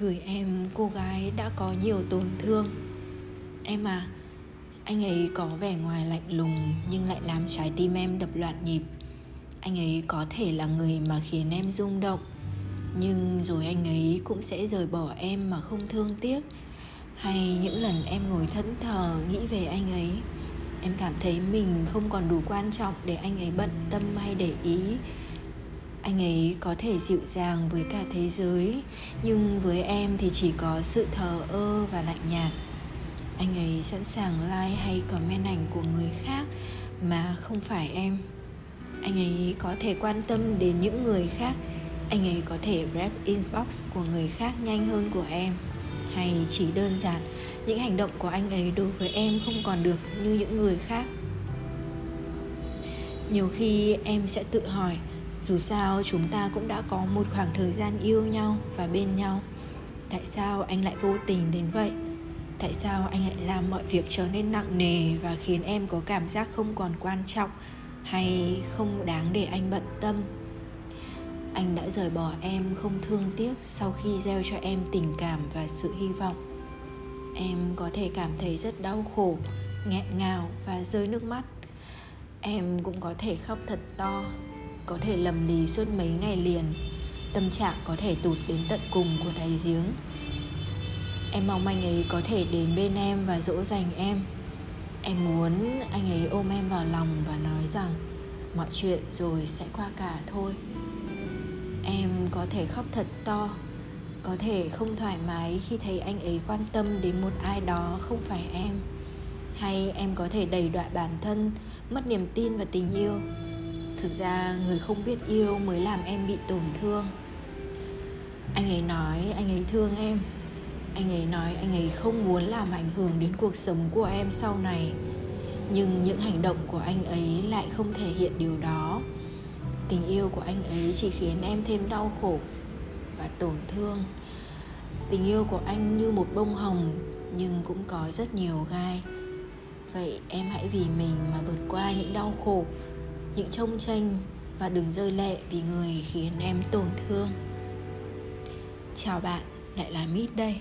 gửi em cô gái đã có nhiều tổn thương. Em à anh ấy có vẻ ngoài lạnh lùng nhưng lại làm trái tim em đập loạn nhịp. Anh ấy có thể là người mà khiến em rung động, nhưng rồi anh ấy cũng sẽ rời bỏ em mà không thương tiếc. Hay những lần em ngồi thẫn thờ nghĩ về anh ấy, em cảm thấy mình không còn đủ quan trọng để anh ấy bận tâm hay để ý anh ấy có thể dịu dàng với cả thế giới, nhưng với em thì chỉ có sự thờ ơ và lạnh nhạt. Anh ấy sẵn sàng like hay comment ảnh của người khác mà không phải em. Anh ấy có thể quan tâm đến những người khác. Anh ấy có thể rep inbox của người khác nhanh hơn của em. Hay chỉ đơn giản, những hành động của anh ấy đối với em không còn được như những người khác. Nhiều khi em sẽ tự hỏi dù sao, chúng ta cũng đã có một khoảng thời gian yêu nhau và bên nhau. Tại sao anh lại vô tình đến vậy? Tại sao anh lại làm mọi việc trở nên nặng nề và khiến em có cảm giác không còn quan trọng hay không đáng để anh bận tâm? Anh đã rời bỏ em không thương tiếc sau khi gieo cho em tình cảm và sự hy vọng. Em có thể cảm thấy rất đau khổ, nghẹn ngào và rơi nước mắt. Em cũng có thể khóc thật to có thể lầm lì suốt mấy ngày liền. Tâm trạng có thể tụt đến tận cùng của đáy giếng. Em mong anh ấy có thể đến bên em và dỗ dành em. Em muốn anh ấy ôm em vào lòng và nói rằng, mọi chuyện rồi sẽ qua cả thôi. Em có thể khóc thật to, có thể không thoải mái khi thấy anh ấy quan tâm đến một ai đó không phải em. Hay em có thể đầy đọa bản thân, mất niềm tin và tình yêu thực ra người không biết yêu mới làm em bị tổn thương. Anh ấy nói, anh ấy thương em. Anh ấy nói anh ấy không muốn làm ảnh hưởng đến cuộc sống của em sau này. Nhưng những hành động của anh ấy lại không thể hiện điều đó. Tình yêu của anh ấy chỉ khiến em thêm đau khổ và tổn thương. Tình yêu của anh như một bông hồng, nhưng cũng có rất nhiều gai. Vậy em hãy vì mình mà vượt qua những đau khổ những trông tranh và đừng rơi lệ vì người khiến em tổn thương. Chào bạn, lại là mít đây.